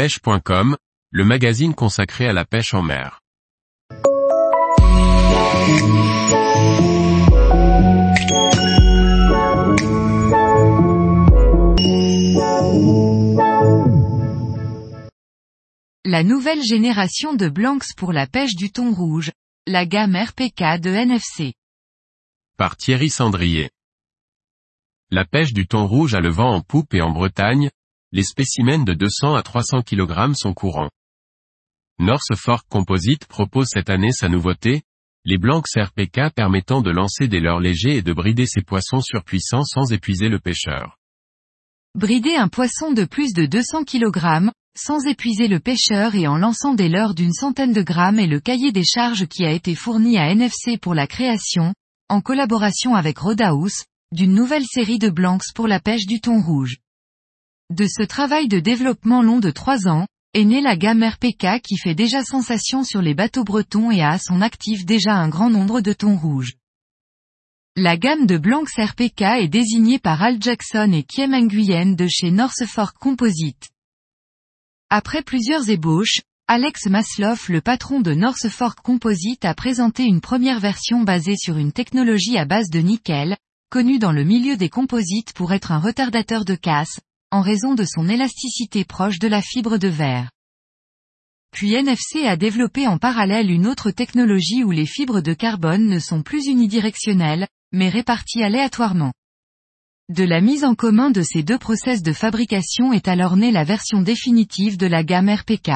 pêche.com, le magazine consacré à la pêche en mer. La nouvelle génération de Blanks pour la pêche du thon rouge, la gamme RPK de NFC. Par Thierry Sandrier. La pêche du thon rouge a le vent en poupe et en Bretagne, les spécimens de 200 à 300 kg sont courants. North Fork Composite propose cette année sa nouveauté, les Blanks RPK permettant de lancer des leurres légers et de brider ses poissons surpuissants sans épuiser le pêcheur. Brider un poisson de plus de 200 kg, sans épuiser le pêcheur et en lançant des leurres d'une centaine de grammes est le cahier des charges qui a été fourni à NFC pour la création, en collaboration avec Rodaus, d'une nouvelle série de Blanks pour la pêche du thon rouge. De ce travail de développement long de trois ans, est née la gamme RPK qui fait déjà sensation sur les bateaux bretons et a à son actif déjà un grand nombre de thons rouges. La gamme de Blanks RPK est désignée par Al Jackson et Kiem Nguyen de chez North Fork Composite. Après plusieurs ébauches, Alex Masloff le patron de North Fork Composite a présenté une première version basée sur une technologie à base de nickel, connue dans le milieu des composites pour être un retardateur de casse, en raison de son élasticité proche de la fibre de verre. Puis NFC a développé en parallèle une autre technologie où les fibres de carbone ne sont plus unidirectionnelles, mais réparties aléatoirement. De la mise en commun de ces deux process de fabrication est alors née la version définitive de la gamme RPK.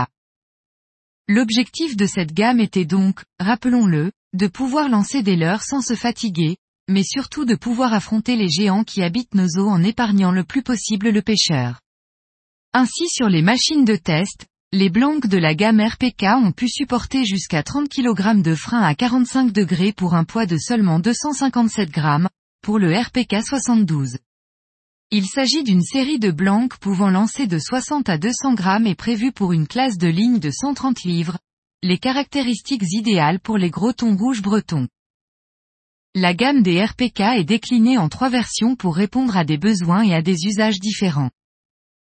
L'objectif de cette gamme était donc, rappelons-le, de pouvoir lancer des leurres sans se fatiguer, mais surtout de pouvoir affronter les géants qui habitent nos eaux en épargnant le plus possible le pêcheur. Ainsi sur les machines de test, les blancs de la gamme RPK ont pu supporter jusqu'à 30 kg de frein à 45 degrés pour un poids de seulement 257 grammes, pour le RPK 72. Il s'agit d'une série de blancs pouvant lancer de 60 à 200 grammes et prévue pour une classe de ligne de 130 livres, les caractéristiques idéales pour les gros thons rouges bretons. La gamme des RPK est déclinée en trois versions pour répondre à des besoins et à des usages différents.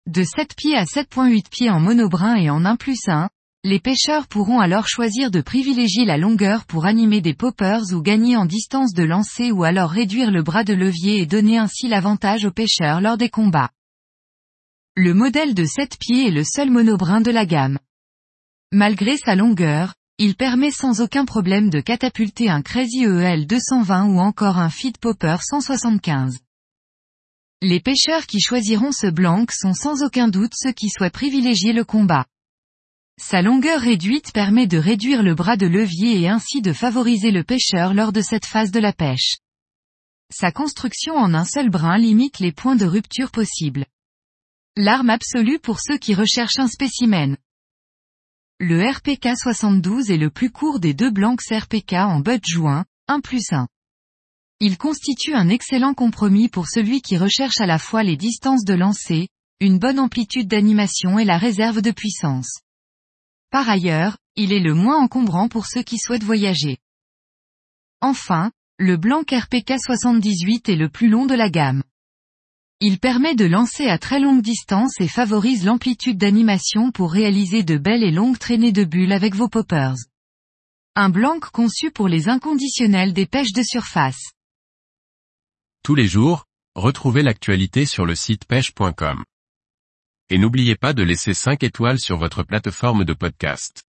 De 7 pieds à 7.8 pieds en monobrin et en 1 plus 1, les pêcheurs pourront alors choisir de privilégier la longueur pour animer des poppers ou gagner en distance de lancer ou alors réduire le bras de levier et donner ainsi l'avantage aux pêcheurs lors des combats. Le modèle de 7 pieds est le seul monobrin de la gamme. Malgré sa longueur, il permet sans aucun problème de catapulter un Crazy EL 220 ou encore un Feed Popper 175. Les pêcheurs qui choisiront ce blanc sont sans aucun doute ceux qui souhaitent privilégier le combat. Sa longueur réduite permet de réduire le bras de levier et ainsi de favoriser le pêcheur lors de cette phase de la pêche. Sa construction en un seul brin limite les points de rupture possibles. L'arme absolue pour ceux qui recherchent un spécimen. Le RPK 72 est le plus court des deux blancs RPK en butt joint, 1 plus 1. Il constitue un excellent compromis pour celui qui recherche à la fois les distances de lancer, une bonne amplitude d'animation et la réserve de puissance. Par ailleurs, il est le moins encombrant pour ceux qui souhaitent voyager. Enfin, le blanc RPK 78 est le plus long de la gamme. Il permet de lancer à très longue distance et favorise l'amplitude d'animation pour réaliser de belles et longues traînées de bulles avec vos poppers. Un blanc conçu pour les inconditionnels des pêches de surface. Tous les jours, retrouvez l'actualité sur le site pêche.com. Et n'oubliez pas de laisser 5 étoiles sur votre plateforme de podcast.